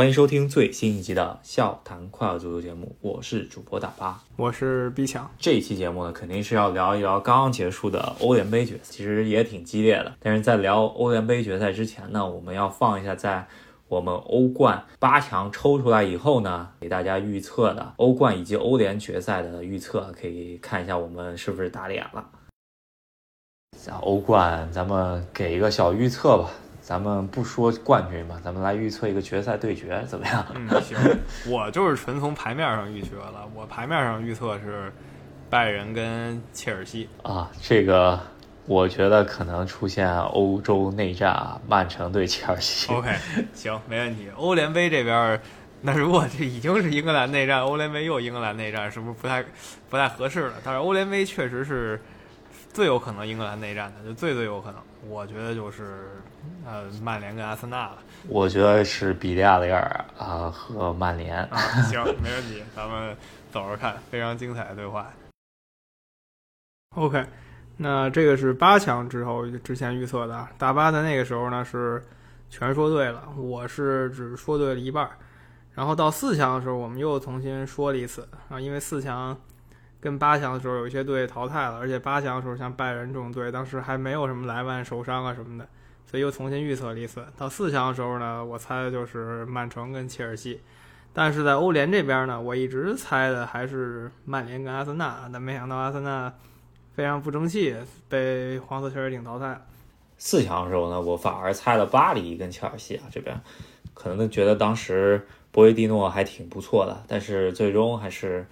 欢迎收听最新一集的《笑谈快乐足球》节目，我是主播大巴，我是 B 强。这一期节目呢，肯定是要聊一聊刚刚结束的欧联杯决赛，其实也挺激烈的。但是在聊欧联杯决赛之前呢，我们要放一下在我们欧冠八强抽出来以后呢，给大家预测的欧冠以及欧联决赛的预测，可以看一下我们是不是打脸了。欧冠，咱们给一个小预测吧。咱们不说冠军吧，咱们来预测一个决赛对决，怎么样？嗯，行，我就是纯从牌面上预测了。我牌面上预测是拜仁跟切尔西啊。这个我觉得可能出现欧洲内战啊，曼城对切尔西。OK，行，没问题。欧联杯这边，那如果这已经是英格兰内战，欧联杯又英格兰内战，是不是不太不太合适了？但是欧联杯确实是。最有可能英格兰内战的，就最最有可能，我觉得就是，呃，曼联跟阿森纳了。我觉得是比利亚雷尔啊和曼联。啊，行，没问题，咱们走着看，非常精彩的对话。OK，那这个是八强之后之前预测的，大巴在那个时候呢是全说对了，我是只说对了一半，然后到四强的时候我们又重新说了一次啊，因为四强。跟八强的时候有一些队淘汰了，而且八强的时候像拜仁这种队，当时还没有什么莱万受伤啊什么的，所以又重新预测了一次。到四强的时候呢，我猜的就是曼城跟切尔西，但是在欧联这边呢，我一直猜的还是曼联跟阿森纳，但没想到阿森纳非常不争气，被黄色球员顶淘汰了。四强的时候呢，我反而猜了巴黎跟切尔西啊，这边可能觉得当时博维蒂诺还挺不错的，但是最终还是。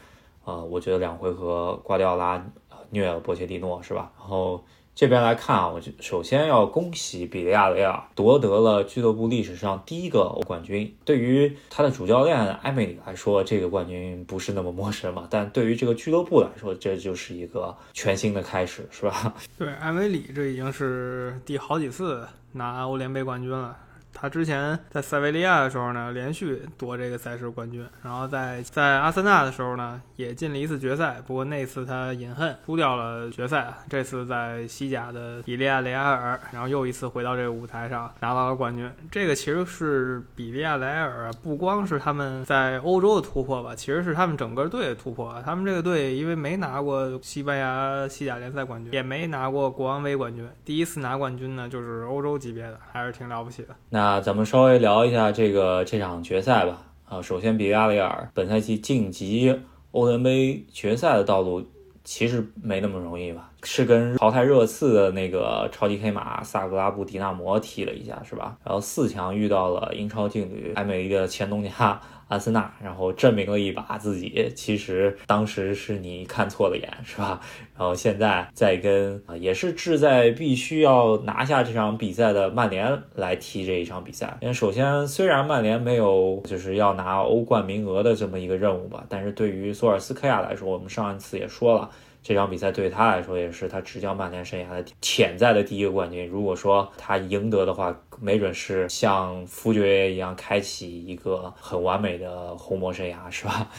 呃，我觉得两回合瓜迪奥拉虐了波切蒂诺，是吧？然后这边来看啊，我就首先要恭喜比利亚雷尔夺得了俱乐部历史上第一个欧冠军。对于他的主教练埃梅里来说，这个冠军不是那么陌生嘛，但对于这个俱乐部来说，这就是一个全新的开始，是吧？对，埃梅里这已经是第好几次拿欧联杯冠军了。他之前在塞维利亚的时候呢，连续夺这个赛事冠军，然后在在阿森纳的时候呢，也进了一次决赛，不过那次他饮恨输掉了决赛。这次在西甲的比利亚雷亚尔，然后又一次回到这个舞台上拿到了冠军。这个其实是比利亚雷亚尔不光是他们在欧洲的突破吧，其实是他们整个队的突破。他们这个队因为没拿过西班牙西甲联赛冠军，也没拿过国王杯冠军，第一次拿冠军呢，就是欧洲级别的，还是挺了不起的。那。咱们稍微聊一下这个这场决赛吧。啊，首先比利亚雷尔本赛季晋级欧联杯决赛的道路其实没那么容易吧？是跟淘汰热刺的那个超级黑马萨格拉布迪纳摩踢了一下，是吧？然后四强遇到了英超劲旅埃梅里的前东家。阿森纳，然后证明了一把自己，其实当时是你看错了眼，是吧？然后现在在跟啊，也是志在必须要拿下这场比赛的曼联来踢这一场比赛。因为首先，虽然曼联没有就是要拿欧冠名额的这么一个任务吧，但是对于索尔斯克亚来说，我们上一次也说了。这场比赛对他来说也是他执教曼联生涯的潜在的第一个冠军。如果说他赢得的话，没准是像福爵爷一样开启一个很完美的红魔生涯，是吧？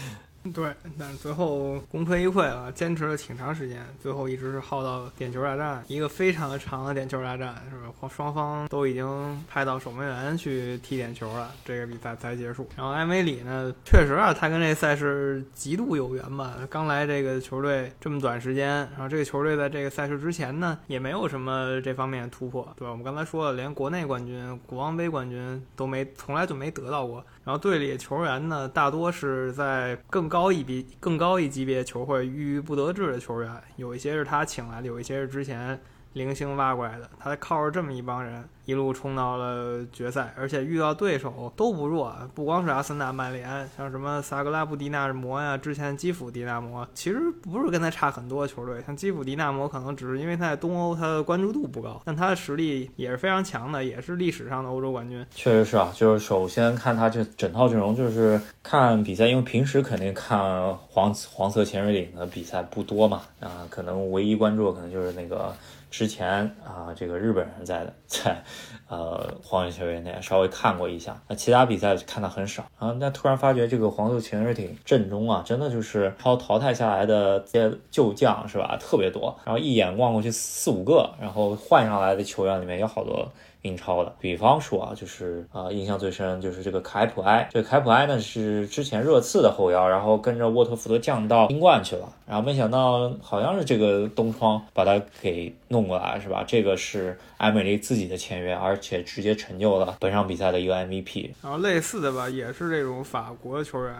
对，但是最后功亏一篑了，坚持了挺长时间，最后一直是耗到点球大战，一个非常长的点球大战，是吧？双方都已经派到守门员去踢点球了，这个比赛才结束。然后埃梅里呢，确实啊，他跟这赛事极度有缘吧。刚来这个球队这么短时间，然后这个球队在这个赛事之前呢，也没有什么这方面的突破，对吧？我们刚才说了，连国内冠军、国王杯冠军都没，从来就没得到过。然后队里球员呢，大多是在更高一比更高一级别球会郁郁不得志的球员，有一些是他请来的，有一些是之前零星挖过来的，他靠着这么一帮人。一路冲到了决赛，而且遇到对手都不弱，不光是阿森纳、曼联，像什么萨格拉布迪纳摩呀，之前基辅迪纳摩，其实不是跟他差很多球队。像基辅迪纳摩，可能只是因为他在东欧，他的关注度不高，但他的实力也是非常强的，也是历史上的欧洲冠军。确实是啊，就是首先看他这整套阵容，就是看比赛，因为平时肯定看黄黄色潜水艇的比赛不多嘛，啊，可能唯一关注可能就是那个。之前啊，这个日本人在，在呃黄色球员内稍微看过一下，那其他比赛看的很少。然后那突然发觉这个黄色潜水艇阵中啊，真的就是超淘汰下来的这些旧将是吧，特别多。然后一眼望过去四五个，然后换上来的球员里面有好多英超的。比方说啊，就是啊，印象最深就是这个凯普埃。这个凯普埃呢是之前热刺的后腰，然后跟着沃特福德降到英冠去了，然后没想到好像是这个东窗把他给弄过来，是吧？这个是埃梅里自己的签约，而且直接成就了本场比赛的一个 MVP。然后类似的吧，也是这种法国的球员。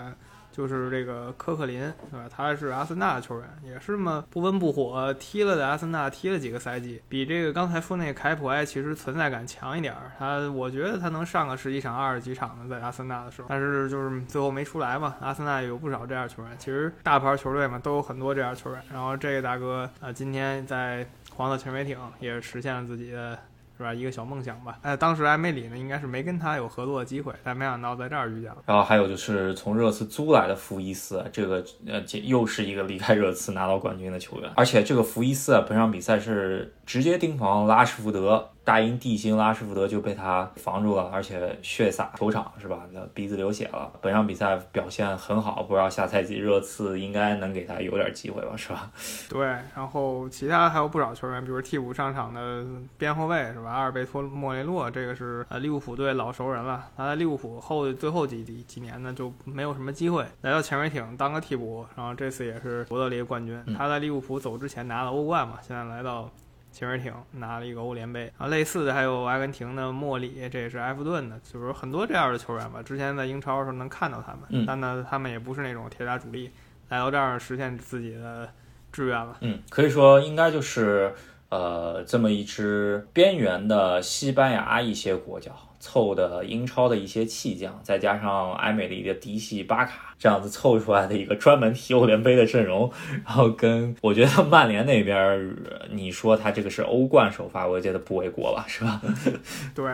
就是这个科克林，是吧？他是阿森纳的球员，也是嘛不温不火，踢了的阿森纳踢了几个赛季，比这个刚才说那个凯普埃其实存在感强一点儿。他我觉得他能上个十几场、二十几场的，在阿森纳的时候，但是就是最后没出来嘛。阿森纳有不少这样球员，其实大牌球队嘛都有很多这样球员。然后这个大哥啊，今天在黄色潜水艇也实现了自己的。是吧？一个小梦想吧。哎，当时埃梅里呢，应该是没跟他有合作的机会，但没想到在这儿遇见了。然后还有就是从热刺租来的福伊斯，这个呃，这又是一个离开热刺拿到冠军的球员。而且这个福伊斯啊，本场比赛是直接盯防拉什福德。大英帝星拉什福德就被他防住了，而且血洒球场是吧？那鼻子流血了。本场比赛表现很好，不知道下赛季热刺应该能给他有点机会吧？是吧？对，然后其他还有不少球员，比如替补上场的边后卫是吧？阿尔贝托莫雷洛，这个是呃利物浦队老熟人了。他在利物浦后最后几几几年呢就没有什么机会，来到潜水艇当个替补，然后这次也是夺得了一个冠军。他在利物浦走之前拿了欧冠嘛，现在来到。潜水艇拿了一个欧联杯啊，类似的还有阿根廷的莫里，这也是埃弗顿的，就是很多这样的球员吧。之前在英超的时候能看到他们，但呢，他们也不是那种铁打主力，来到这儿实现自己的志愿了。嗯，可以说应该就是呃这么一支边缘的西班牙一些国脚凑的英超的一些弃将，再加上埃美丽的嫡系巴卡。这样子凑出来的一个专门踢欧联杯的阵容，然后跟我觉得曼联那边，你说他这个是欧冠首发，我觉得不为过吧，是吧？对，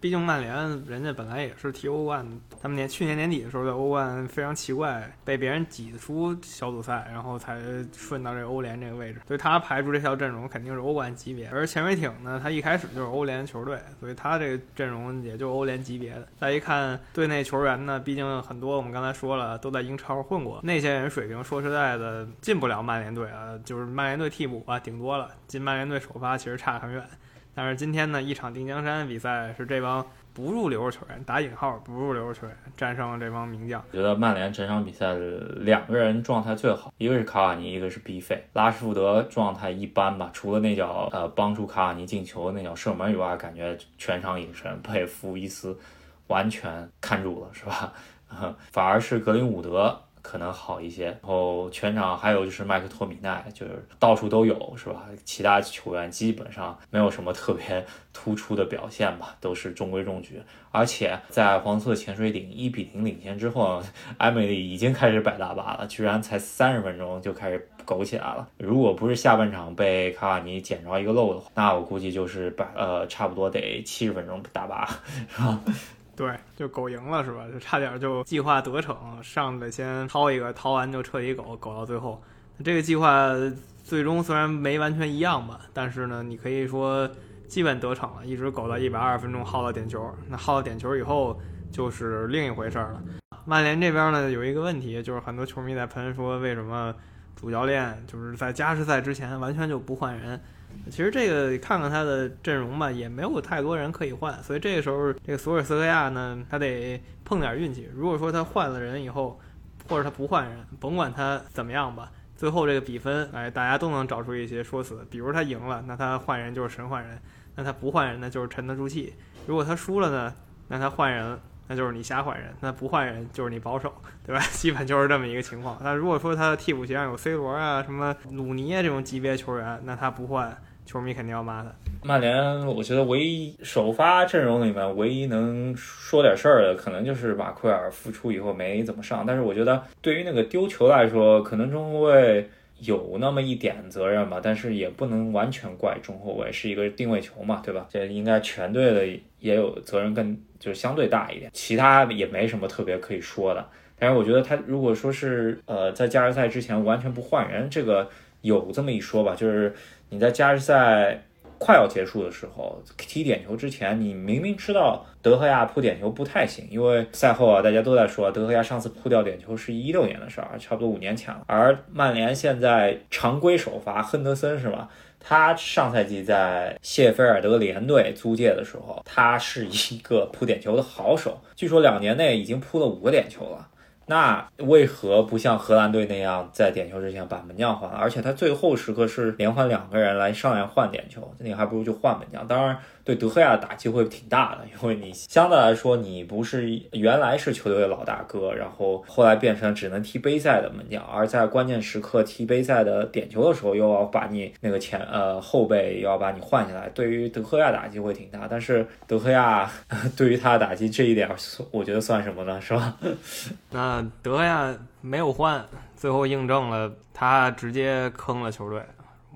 毕竟曼联人家本来也是踢欧冠，他们年去年年底的时候在欧冠非常奇怪，被别人挤出小组赛，然后才顺到这欧联这个位置，所以他排出这条阵容肯定是欧冠级别。而潜水艇呢，他一开始就是欧联球队，所以他这个阵容也就欧联级别的。再一看队内球员呢，毕竟很多我们刚才说了。都在英超混过，那些人水平说实在的进不了曼联队啊，就是曼联队替补啊，顶多了进曼联队首发其实差很远。但是今天呢，一场定江山比赛是这帮不入流球员打引号不入流球员战胜了这帮名将。我觉得曼联整场比赛两个人状态最好，一个是卡瓦尼，一个是 B 费。拉什福德状态一般吧，除了那脚呃帮助卡瓦尼进球那脚射门以外，感觉全场隐身被福伊斯完全看住了，是吧？反而是格林伍德可能好一些，然后全场还有就是麦克托米奈，就是到处都有，是吧？其他球员基本上没有什么特别突出的表现吧，都是中规中矩。而且在黄色潜水艇一比零领先之后，埃梅里已经开始摆大巴了，居然才三十分钟就开始苟起来了。如果不是下半场被卡瓦尼捡着一个漏的话，那我估计就是摆呃差不多得七十分钟大巴，是吧？对，就狗赢了是吧？就差点就计划得逞，上来先掏一个，掏完就彻底狗，狗到最后。这个计划最终虽然没完全一样吧，但是呢，你可以说基本得逞了，一直狗到一百二十分钟，耗到点球。那耗到点球以后就是另一回事了。曼联这边呢有一个问题，就是很多球迷在喷说，为什么主教练就是在加时赛之前完全就不换人？其实这个看看他的阵容吧，也没有太多人可以换，所以这个时候这个索尔斯克亚呢，他得碰点运气。如果说他换了人以后，或者他不换人，甭管他怎么样吧，最后这个比分，哎，大家都能找出一些说辞。比如他赢了，那他换人就是神换人；那他不换人那，就是沉得住气。如果他输了呢，那他换人，那就是你瞎换人；那不换人，就是你保守，对吧？基本就是这么一个情况。那如果说他的替补席上有 C 罗啊、什么鲁尼啊这种级别球员，那他不换。球迷肯定要骂他。曼联，我觉得唯一首发阵容里面唯一能说点事儿的，可能就是马奎尔复出以后没怎么上。但是我觉得对于那个丢球来说，可能中后卫有那么一点责任吧，但是也不能完全怪中后卫，是一个定位球嘛，对吧？这应该全队的也有责任，更就是相对大一点。其他也没什么特别可以说的。但是我觉得他如果说是呃在加时赛之前完全不换人，这个有这么一说吧，就是。你在加时赛快要结束的时候踢点球之前，你明明知道德赫亚扑点球不太行，因为赛后啊，大家都在说德赫亚上次扑掉点球是一六年的事儿，差不多五年前了。而曼联现在常规首发亨德森是吧？他上赛季在谢菲尔德联队租借的时候，他是一个扑点球的好手，据说两年内已经扑了五个点球了。那为何不像荷兰队那样在点球之前把门将换了？而且他最后时刻是连换两个人来上来换点球，你还不如就换门将。当然。对德赫亚打击会挺大的，因为你相对来说你不是原来是球队的老大哥，然后后来变成只能踢杯赛的门将，而在关键时刻踢杯赛的点球的时候，又要把你那个前呃后背又要把你换下来，对于德赫亚打击会挺大。但是德赫亚对于他的打击这一点，我觉得算什么呢？是吧？那德赫亚没有换，最后印证了他直接坑了球队。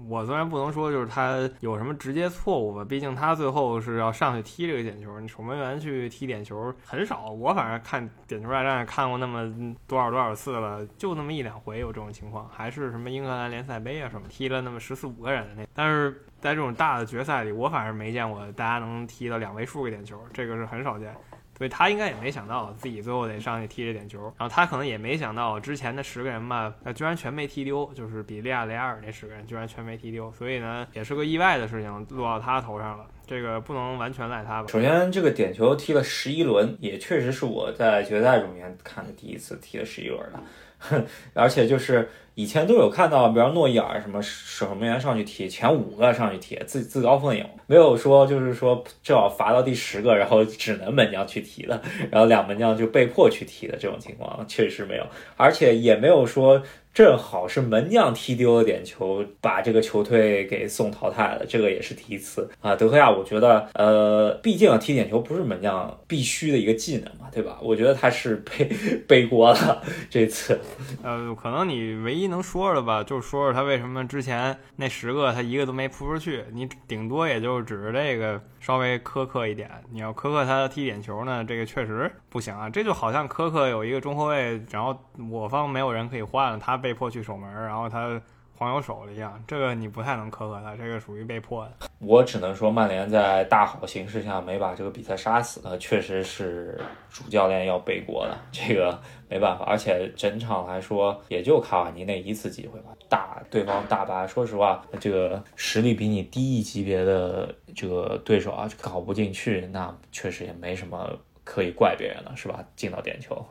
我虽然不能说就是他有什么直接错误吧，毕竟他最后是要上去踢这个点球，守门员去踢点球很少。我反正看点球大战看过那么多少多少次了，就那么一两回有这种情况，还是什么英格兰联赛杯啊什么踢了那么十四五个人的那。但是在这种大的决赛里，我反正没见过大家能踢到两位数个点球，这个是很少见。所以他应该也没想到自己最后得上去踢这点球，然后他可能也没想到之前的十个人吧，居然全没踢丢，就是比利亚雷亚尔那十个人居然全没踢丢，所以呢，也是个意外的事情落到他头上了，这个不能完全赖他吧。首先，这个点球踢了十一轮，也确实是我在决赛里面看的第一次踢了十一轮的，哼 而且就是。以前都有看到，比方诺伊尔什么守门员上去踢，前五个上去踢，自自告奋勇，没有说就是说正好罚到第十个，然后只能门将去踢的，然后两门将就被迫去踢的这种情况，确实没有，而且也没有说。正好是门将踢丢了点球，把这个球队给送淘汰了，这个也是第一次啊。德赫亚，我觉得，呃，毕竟踢点球不是门将必须的一个技能嘛，对吧？我觉得他是背背锅了这次。呃，可能你唯一能说的吧，就是说说他为什么之前那十个他一个都没扑出去，你顶多也就指着这个稍微苛刻一点。你要苛刻他踢点球呢，这个确实不行啊。这就好像苛刻有一个中后卫，然后我方没有人可以换了，他被。被迫去守门，然后他黄油手了一样，这个你不太能苛刻他，这个属于被迫的。我只能说，曼联在大好形势下没把这个比赛杀死，呃，确实是主教练要背锅的，这个没办法。而且整场来说，也就卡瓦尼那一次机会吧，打对方大巴，说实话，这个实力比你低一级别的这个对手啊，搞不进去，那确实也没什么。可以怪别人了是吧？进到点球，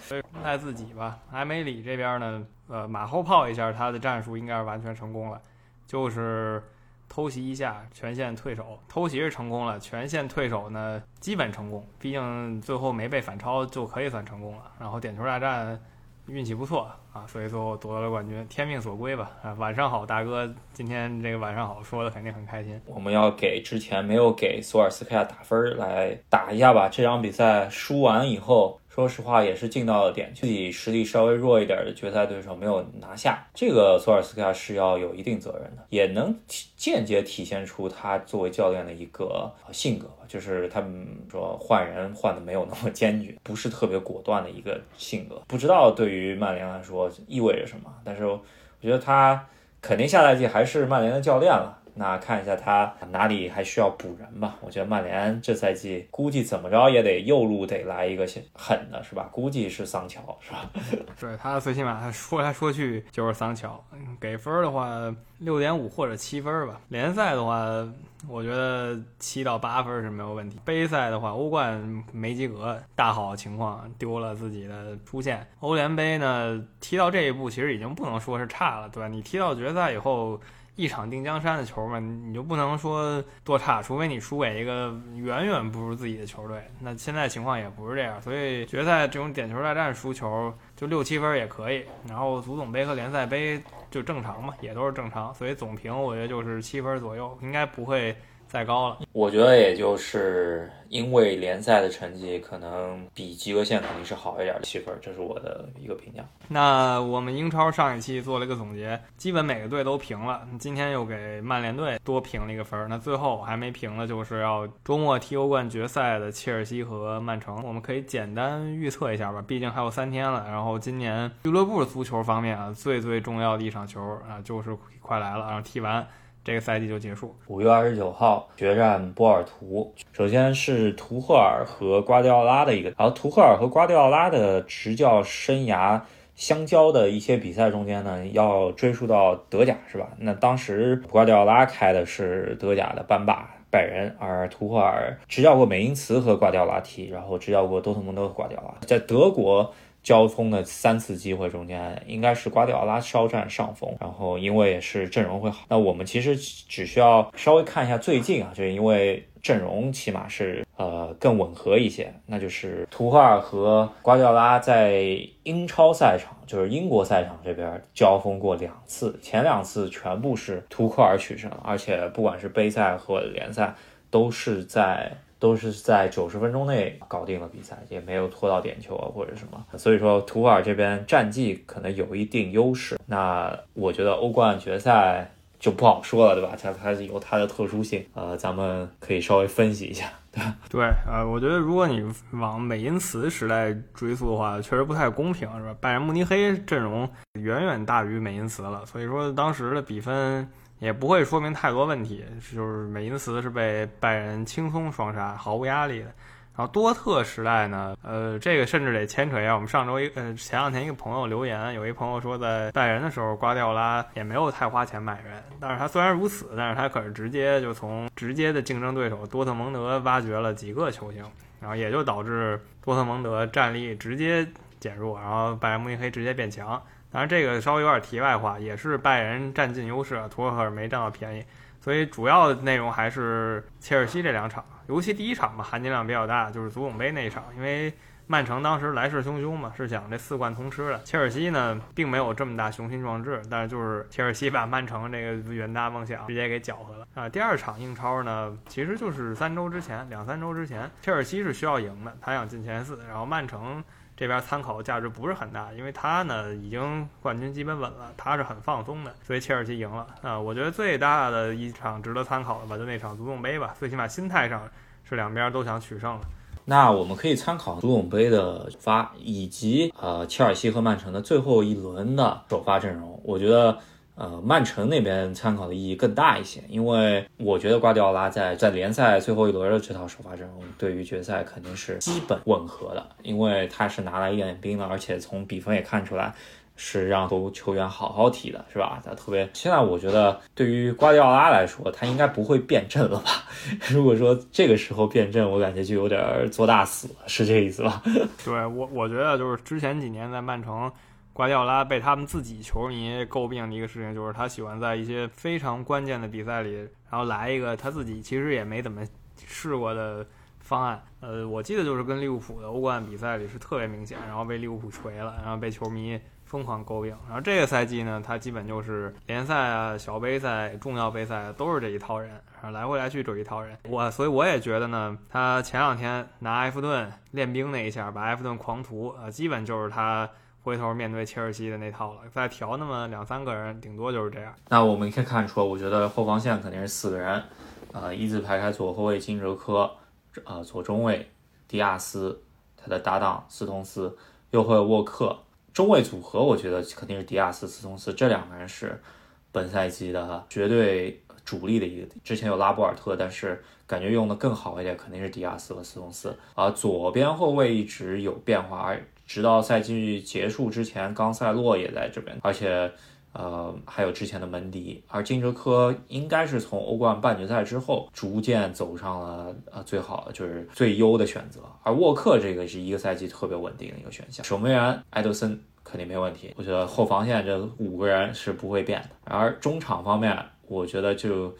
所 以赖自己吧。埃梅里这边呢，呃，马后炮一下，他的战术应该是完全成功了，就是偷袭一下，全线退守。偷袭是成功了，全线退守呢，基本成功。毕竟最后没被反超，就可以算成功了。然后点球大战。运气不错啊，所以说我夺得了冠军，天命所归吧。啊，晚上好，大哥，今天这个晚上好说的肯定很开心。我们要给之前没有给索尔斯克亚打分来打一下吧。这场比赛输完以后。说实话，也是进到了点，自己实力稍微弱一点的决赛对手没有拿下，这个索尔斯克亚是要有一定责任的，也能间接体现出他作为教练的一个性格吧，就是他们说换人换的没有那么坚决，不是特别果断的一个性格。不知道对于曼联来说意味着什么，但是我觉得他肯定下赛季还是曼联的教练了。那看一下他哪里还需要补人吧。我觉得曼联这赛季估计怎么着也得右路得来一个狠的，是吧？估计是桑乔，是吧？对他最起码他说来说去就是桑乔。给分的话，六点五或者七分吧。联赛的话，我觉得七到八分是没有问题。杯赛的话，欧冠没及格，大好情况丢了自己的出线。欧联杯呢，踢到这一步其实已经不能说是差了，对吧？你踢到决赛以后。一场定江山的球嘛，你就不能说多差，除非你输给一个远远不如自己的球队。那现在情况也不是这样，所以决赛这种点球大战输球就六七分也可以。然后足总杯和联赛杯就正常嘛，也都是正常。所以总评我觉得就是七分左右，应该不会再高了。我觉得也就是。因为联赛的成绩可能比及格线肯定是好一点的七分，这是我的一个评价。那我们英超上一期做了一个总结，基本每个队都平了。今天又给曼联队多评了一个分。那最后还没评的就是要周末踢欧冠决赛的切尔西和曼城。我们可以简单预测一下吧，毕竟还有三天了。然后今年俱乐部足球方面啊，最最重要的一场球啊，就是快来了，然后踢完。这个赛季就结束。五月二十九号决战波尔图，首先是图赫尔和瓜迪奥拉的一个，然后图赫尔和瓜迪奥拉的执教生涯相交的一些比赛中间呢，要追溯到德甲是吧？那当时瓜迪奥拉开的是德甲的班霸拜仁，而图赫尔执教过美因茨和瓜迪奥拉踢，然后执教过多特蒙德和瓜迪奥拉，在德国。交锋的三次机会中间，应该是瓜迪奥拉稍占上风。然后因为也是阵容会好，那我们其实只需要稍微看一下最近啊，就因为阵容起码是呃更吻合一些。那就是图赫尔和瓜迪奥拉在英超赛场，就是英国赛场这边交锋过两次，前两次全部是图赫尔取胜，而且不管是杯赛和联赛都是在。都是在九十分钟内搞定了比赛，也没有拖到点球啊或者什么，所以说图尔这边战绩可能有一定优势。那我觉得欧冠决赛就不好说了，对吧？它它有它的特殊性，呃，咱们可以稍微分析一下，对吧？对，呃，我觉得如果你往美因茨时代追溯的话，确实不太公平，是吧？拜仁慕尼黑阵容远远大于美因茨了，所以说当时的比分。也不会说明太多问题，就是美因茨是被拜仁轻松双杀，毫无压力的。然后多特时代呢，呃，这个甚至得牵扯一下我们上周一呃前两天一个朋友留言，有一朋友说在拜仁的时候瓜迪奥拉也没有太花钱买人，但是他虽然如此，但是他可是直接就从直接的竞争对手多特蒙德挖掘了几个球星，然后也就导致多特蒙德战力直接减弱，然后拜仁慕尼黑直接变强。当然，这个稍微有点题外话，也是拜仁占尽优势，图赫尔没占到便宜，所以主要的内容还是切尔西这两场，尤其第一场吧，含金量比较大，就是足总杯那一场，因为曼城当时来势汹汹嘛，是想这四冠通吃的，切尔西呢并没有这么大雄心壮志，但是就是切尔西把曼城这个远大梦想直接给搅和了啊。第二场英超呢，其实就是三周之前，两三周之前，切尔西是需要赢的，他想进前四，然后曼城。这边参考价值不是很大，因为他呢已经冠军基本稳了，他是很放松的，所以切尔西赢了啊。我觉得最大的一场值得参考的吧，就那场足总杯吧，最起码心态上是两边都想取胜了。那我们可以参考足总杯的发，以及呃切尔西和曼城的最后一轮的首发阵容，我觉得。呃，曼城那边参考的意义更大一些，因为我觉得瓜迪奥拉在在联赛最后一轮的这套首发阵容，对于决赛肯定是基本吻合的，因为他是拿来验兵的，而且从比分也看出来是让球球员好好踢的，是吧？他特别现在我觉得对于瓜迪奥拉来说，他应该不会变阵了吧？如果说这个时候变阵，我感觉就有点做大死，是这意思吧？对我，我觉得就是之前几年在曼城。瓜迪奥拉被他们自己球迷诟病的一个事情，就是他喜欢在一些非常关键的比赛里，然后来一个他自己其实也没怎么试过的方案。呃，我记得就是跟利物浦的欧冠比赛里是特别明显，然后被利物浦锤了，然后被球迷疯狂诟病。然后这个赛季呢，他基本就是联赛啊、小杯赛、重要杯赛都是这一套人，然后来回来去这一套人。我所以我也觉得呢，他前两天拿埃弗顿练兵那一下，把埃弗顿狂屠，呃，基本就是他。回头面对切尔西的那套了，再调那么两三个人，顶多就是这样。那我们可以看出，我觉得后防线肯定是四个人，呃，一字排开，左后卫金哲科，呃，左中卫迪亚斯，他的搭档斯通斯，右后卫沃克，中卫组合我觉得肯定是迪亚斯、斯通斯这两个人是本赛季的绝对主力的一个。之前有拉波尔特，但是感觉用的更好一点，肯定是迪亚斯和斯通斯。而左边后卫一直有变化，而直到赛季结束之前，冈塞洛也在这边，而且，呃，还有之前的门迪，而金哲科应该是从欧冠半决赛之后，逐渐走上了呃最好的，就是最优的选择。而沃克这个是一个赛季特别稳定的一个选项。守门员埃德森肯定没问题，我觉得后防线这五个人是不会变的。而中场方面，我觉得就。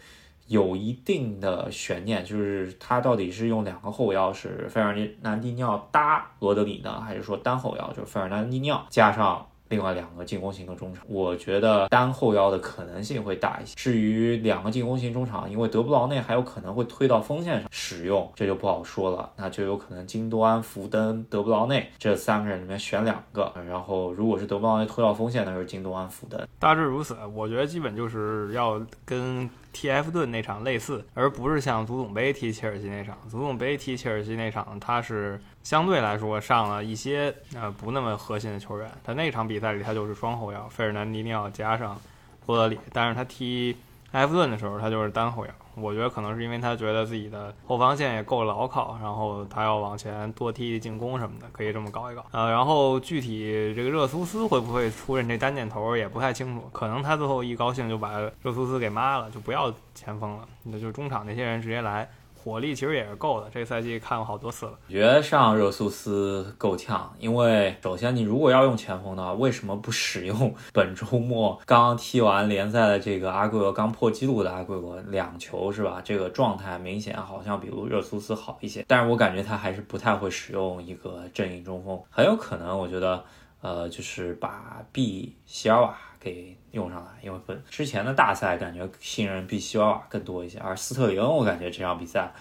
有一定的悬念，就是他到底是用两个后腰，是费尔南迪尼奥搭罗德里呢，还是说单后腰，就是费尔南迪尼奥加上？另外两个进攻型的中场，我觉得单后腰的可能性会大一些。至于两个进攻型中场，因为德布劳内还有可能会推到锋线上使用，这就不好说了。那就有可能金多安、福登、德布劳内这三个人里面选两个。然后如果是德布劳内推到锋线，那就是金多安、福登。大致如此，我觉得基本就是要跟踢埃弗顿那场类似，而不是像足总杯踢切尔西那场。足总杯踢切尔西那场，他是。相对来说上了一些呃不那么核心的球员，他那场比赛里他就是双后腰，费尔南迪尼奥加上波德里，但是他踢埃弗顿的时候他就是单后腰。我觉得可能是因为他觉得自己的后防线也够牢靠，然后他要往前多踢进攻什么的，可以这么搞一搞。呃，然后具体这个热苏斯会不会出任这单箭头也不太清楚，可能他最后一高兴就把热苏斯给抹了，就不要前锋了，那就中场那些人直接来。火力其实也是够的，这个赛季看过好多次了。我觉得上热苏斯够呛，因为首先你如果要用前锋的话，为什么不使用 本周末刚踢完联赛的这个阿圭罗刚破纪录的阿圭罗两球是吧？这个状态明显好像比热苏斯好一些，但是我感觉他还是不太会使用一个阵营中锋，很有可能我觉得呃就是把 B 席尔瓦给用上来，因为本之前的大赛感觉信任 B 席尔瓦更多一些，而斯特林我感觉这场比赛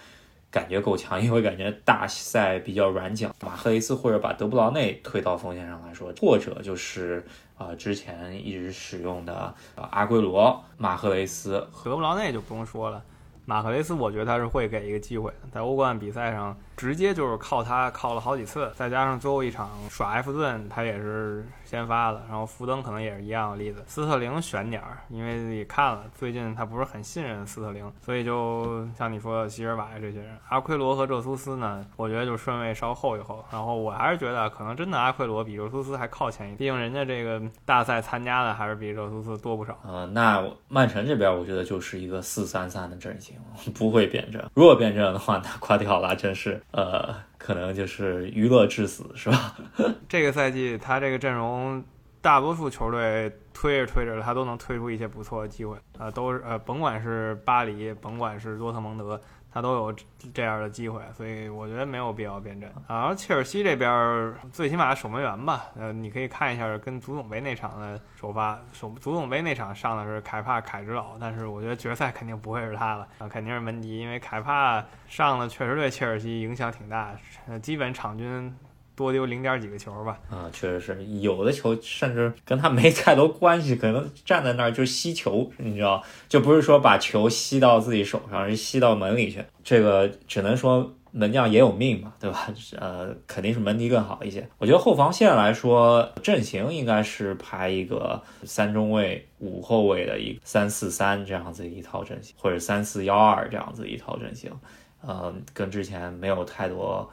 感觉够强，因为感觉大赛比较软脚，马赫雷斯或者把德布劳内推到锋线上来说，或者就是啊之前一直使用的阿圭罗、马赫雷斯、德布劳内就不用说了。马赫雷斯，我觉得他是会给一个机会，在欧冠比赛上直接就是靠他靠了好几次，再加上最后一场耍埃弗顿，他也是先发的，然后福登可能也是一样的例子。斯特林选点儿，因为也看了，最近他不是很信任斯特林，所以就像你说的席尔瓦这些人，阿奎罗和热苏斯呢，我觉得就顺位稍后一后。然后我还是觉得可能真的阿奎罗比热苏斯还靠前一点，毕竟人家这个大赛参加的还是比热苏斯多不少。呃，那曼城这边我觉得就是一个四三三的阵型。不会变阵，如果变阵的话，那瓜迪奥拉真是呃，可能就是娱乐致死，是吧？这个赛季他这个阵容，大多数球队推着推着，他都能推出一些不错的机会啊，都是呃，甭管是巴黎，甭管是多特蒙德。他都有这样的机会，所以我觉得没有必要变阵。然后切尔西这边最起码守门员吧，呃，你可以看一下跟足总杯那场的首发，首足总杯那场上的是凯帕凯之老，但是我觉得决赛肯定不会是他了啊，肯定是门迪，因为凯帕上的确实对切尔西影响挺大，基本场均。多丢零点几个球吧？啊，确实是有的球甚至跟他没太多关系，可能站在那儿就吸球，你知道，就不是说把球吸到自己手上，是吸到门里去。这个只能说门将也有命嘛，对吧？呃，肯定是门迪更好一些。我觉得后防线来说，阵型应该是排一个三中卫五后卫的一三四三这样子一套阵型，或者三四幺二这样子一套阵型。呃，跟之前没有太多。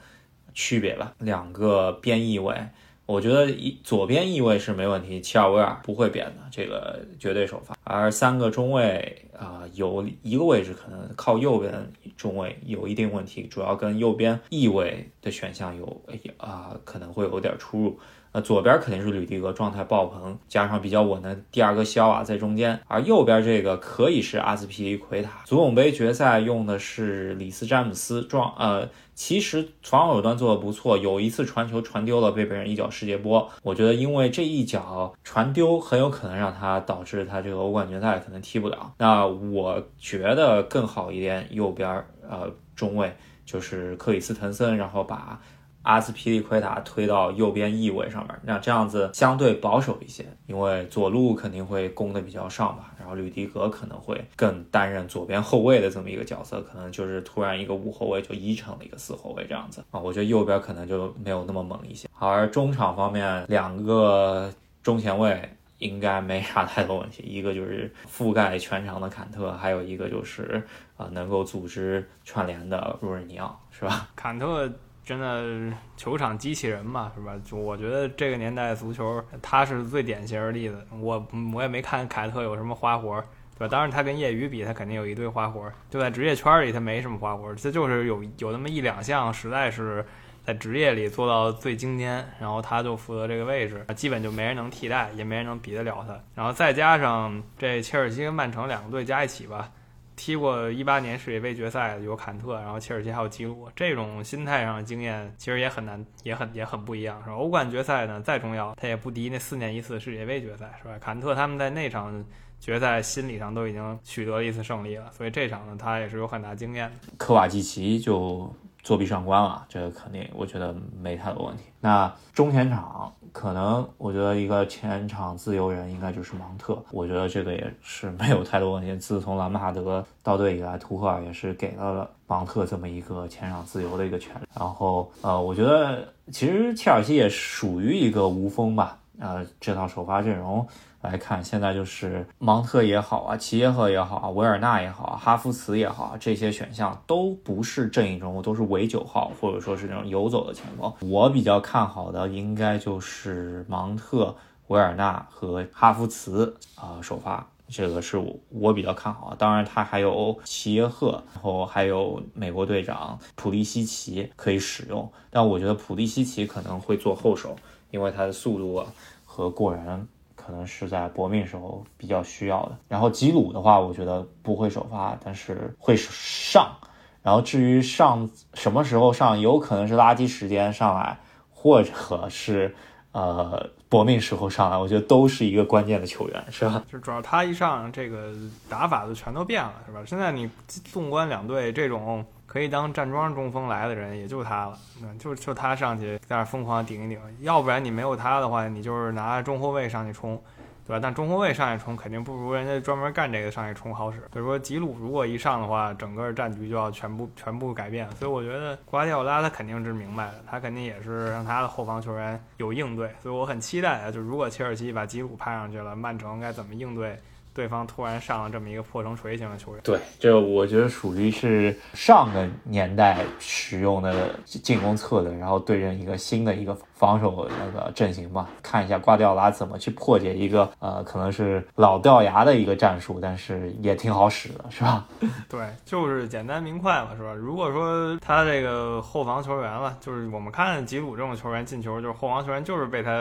区别吧，两个边翼位，我觉得一左边翼位是没问题，齐尔维尔不会变的，这个绝对首发。而三个中卫啊，有一个位置可能靠右边中卫有一定问题，主要跟右边翼位的选项有啊可能会有点出入。呃，左边肯定是吕迪格状态爆棚，加上比较稳的第二个肖瓦在中间，而右边这个可以是阿斯皮利奎塔。足总杯决赛用的是里斯詹姆斯状，呃，其实防守端做的不错，有一次传球传丢了，被别人一脚世界波。我觉得因为这一脚传丢，很有可能让他导致他这个欧冠决赛可能踢不了。那我觉得更好一点，右边呃中卫就是克里斯滕森，然后把。阿斯皮利奎塔推到右边翼位上面，那这样子相对保守一些，因为左路肯定会攻的比较上吧，然后吕迪格可能会更担任左边后卫的这么一个角色，可能就是突然一个五后卫就移成了一个四后卫这样子啊，我觉得右边可能就没有那么猛一些。而中场方面，两个中前卫应该没啥太多问题，一个就是覆盖全场的坎特，还有一个就是啊能够组织串联的若尔尼奥，是吧？坎特。真的球场机器人嘛，是吧？就我觉得这个年代足球，他是最典型的例子。我我也没看凯特有什么花活，对吧？当然他跟业余比，他肯定有一堆花活。就在职业圈里，他没什么花活，他就是有有那么一两项，实在是在职业里做到最精尖，然后他就负责这个位置，基本就没人能替代，也没人能比得了他。然后再加上这切尔西跟曼城两个队加一起吧。踢过一八年世界杯决赛有坎特，然后切尔西还有吉鲁，这种心态上的经验其实也很难，也很也很不一样，是吧？欧冠决赛呢再重要，他也不敌那四年一次世界杯决赛，是吧？坎特他们在那场决赛心理上都已经取得了一次胜利了，所以这场呢他也是有很大经验的。科瓦季奇就作弊上官了，这个肯定我觉得没太多问题。那中前场。可能我觉得一个前场自由人应该就是芒特，我觉得这个也是没有太多问题。自从兰帕德到队以来，图赫尔也是给到了芒特这么一个前场自由的一个权利。然后呃，我觉得其实切尔西也属于一个无锋吧，呃，这套首发阵容来看，现在就是芒特也好啊，齐耶赫也好啊，维尔纳也好啊，哈弗茨也好啊，这些选项都不是阵营中都是伪九号，或者说是那种游走的前锋。我比较看好的应该就是芒特、维尔纳和哈弗茨啊、首发。这个是我我比较看好，当然他还有齐耶赫，然后还有美国队长普利西奇可以使用，但我觉得普利西奇可能会做后手，因为他的速度啊和过人可能是在搏命时候比较需要的。然后吉鲁的话，我觉得不会首发，但是会上。然后至于上什么时候上，有可能是垃圾时间上来，或者是呃。搏命时候上来，我觉得都是一个关键的球员，是吧？就主要他一上，这个打法就全都变了，是吧？现在你纵观两队，这种可以当站桩中锋来的人，也就他了，嗯，就就他上去在那疯狂顶一顶，要不然你没有他的话，你就是拿中后卫上去冲。对吧？但中后卫上去冲肯定不如人家专门干这个上去冲好使。所以说吉鲁如果一上的话，整个战局就要全部全部改变。所以我觉得瓜迪奥拉他肯定是明白的，他肯定也是让他的后防球员有应对。所以我很期待啊，就如果切尔西把吉鲁派上去了，曼城该怎么应对？对方突然上了这么一个破城锤型的球员，对，这我觉得属于是上个年代使用的进攻策略，然后对阵一个新的一个防守那个阵型吧，看一下瓜迪奥拉怎么去破解一个呃可能是老掉牙的一个战术，但是也挺好使的，是吧？对，就是简单明快嘛，是吧？如果说他这个后防球员了，就是我们看吉鲁这种球员进球，就是后防球员就是被他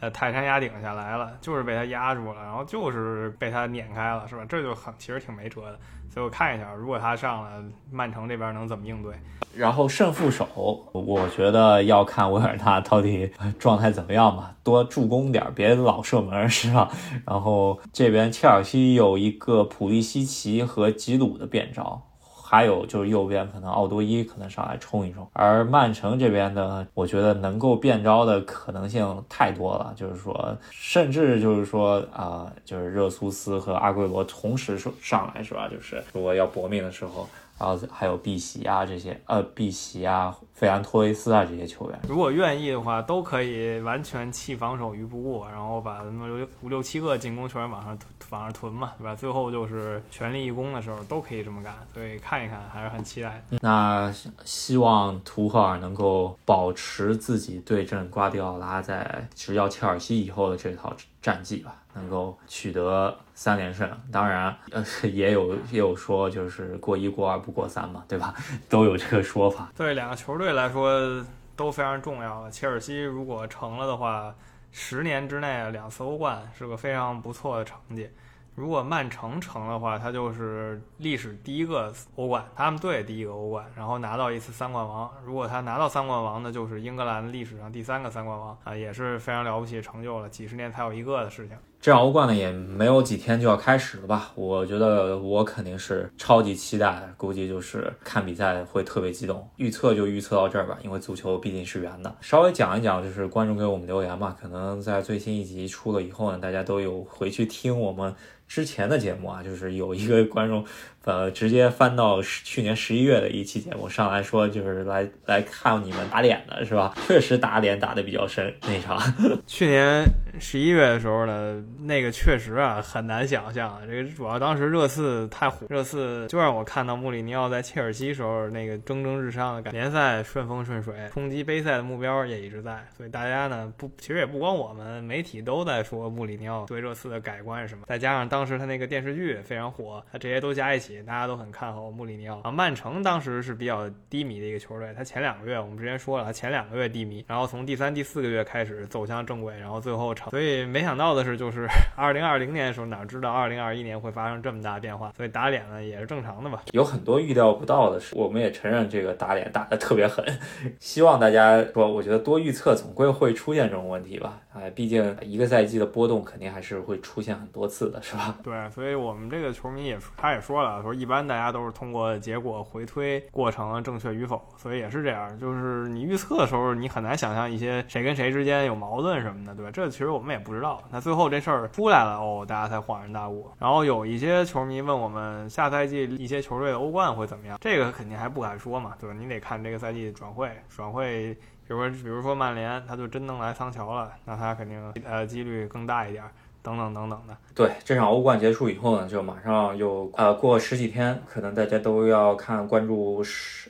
呃泰山压顶下来了，就是被他压住了，然后就是被他。碾开了是吧？这就很其实挺没辙的，所以我看一下，如果他上了，曼城这边能怎么应对？然后胜负手，我觉得要看维尔纳到底状态怎么样吧，多助攻点，别老射门是吧？然后这边切尔西有一个普利西奇和吉鲁的变招。还有就是右边可能奥多伊可能上来冲一冲，而曼城这边呢，我觉得能够变招的可能性太多了，就是说，甚至就是说啊，就是热苏斯和阿圭罗同时上上来是吧？就是如果要搏命的时候。然后还有碧玺啊这些，呃，碧玺啊，费兰托雷斯啊这些球员，如果愿意的话，都可以完全弃防守于不顾，然后把那么六五六七个进攻球员往上往上囤嘛，对吧？最后就是全力一攻的时候，都可以这么干。所以看一看，还是很期待。那希望图赫尔能够保持自己对阵瓜迪奥拉在执教切尔西以后的这套战绩吧。能够取得三连胜，当然，呃，也有也有说就是过一过二不过三嘛，对吧？都有这个说法。对两个球队来说都非常重要。切尔西如果成了的话，十年之内两次欧冠是个非常不错的成绩。如果曼城成的话，他就是历史第一个欧冠，他们队第一个欧冠，然后拿到一次三冠王。如果他拿到三冠王，那就是英格兰历史上第三个三冠王啊，也是非常了不起成就了，几十年才有一个的事情。这样欧冠呢也没有几天就要开始了吧？我觉得我肯定是超级期待，估计就是看比赛会特别激动。预测就预测到这儿吧，因为足球毕竟是圆的。稍微讲一讲，就是观众给我们留言嘛，可能在最新一集出了以后呢，大家都有回去听我们。之前的节目啊，就是有一个观众，呃，直接翻到去年十一月的一期节目上来说，就是来来看你们打脸的是吧？确实打脸打的比较深那场。去年十一月的时候呢，那个确实啊很难想象，这个主要当时热刺太火，热刺就让我看到穆里尼奥在切尔西时候那个蒸蒸日上的感觉，联赛顺风顺水，冲击杯赛的目标也一直在，所以大家呢不，其实也不光我们媒体都在说穆里尼奥对热刺的改观是什么，再加上当。当时他那个电视剧非常火，他这些都加一起，大家都很看好穆里尼奥啊。曼城当时是比较低迷的一个球队，他前两个月我们之前说了，他前两个月低迷，然后从第三、第四个月开始走向正轨，然后最后成。所以没想到的是，就是 二零二零年的时候，哪知道二零二一年会发生这么大变化？所以打脸呢也是正常的吧。有很多预料不到的事，我们也承认这个打脸打得特别狠。希望大家说，我觉得多预测总归会出现这种问题吧。哎，毕竟一个赛季的波动肯定还是会出现很多次的，是吧？对，所以我们这个球迷也他也说了，说一般大家都是通过结果回推过程正确与否，所以也是这样。就是你预测的时候，你很难想象一些谁跟谁之间有矛盾什么的，对吧？这其实我们也不知道。那最后这事儿出来了，哦，大家才恍然大悟。然后有一些球迷问我们，下赛季一些球队的欧冠会怎么样？这个肯定还不敢说嘛，对吧？你得看这个赛季转会，转会，比如说，比如说曼联，他就真能来桑乔了，那他肯定呃几率更大一点。等等等等的，对这场欧冠结束以后呢，就马上又呃过十几天，可能大家都要看关注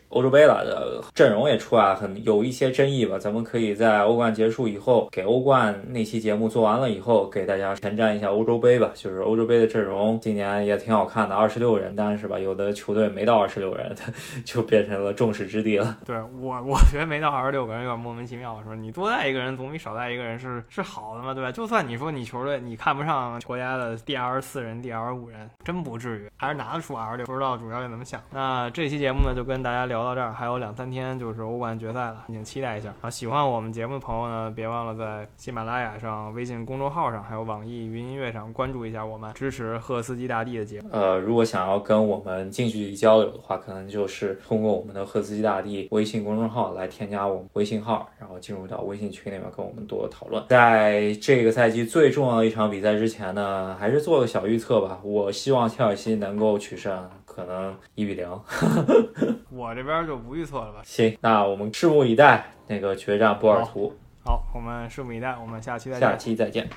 欧洲杯了，的阵容也出来，很有一些争议吧。咱们可以在欧冠结束以后，给欧冠那期节目做完了以后，给大家前瞻一下欧洲杯吧。就是欧洲杯的阵容今年也挺好看的，二十六人，但是吧，有的球队没到二十六人，就变成了众矢之的了。对我，我觉得没到二十六个人有点莫名其妙，说你多带一个人总比少带一个人是是好的嘛，对吧？就算你说你球队你看。看不上国家的第二十四人、第二十五人，真不至于，还是拿得出二十六。不知道主教练怎么想。那这期节目呢，就跟大家聊到这儿，还有两三天就是欧冠决赛了，敬请期待一下。啊，喜欢我们节目的朋友呢，别忘了在喜马拉雅上、微信公众号上，还有网易云音乐上关注一下我们，支持赫斯基大帝的节目。呃，如果想要跟我们近距离交流的话，可能就是通过我们的赫斯基大帝微信公众号来添加我们微信号，然后进入到微信群里面跟我们多讨论。在这个赛季最重要的一场比。比赛之前呢，还是做个小预测吧。我希望切尔西能够取胜，可能一比零。我这边就不预测了吧。行，那我们拭目以待那个决战波尔图。好，我们拭目以待。我们下期再见。下期再见。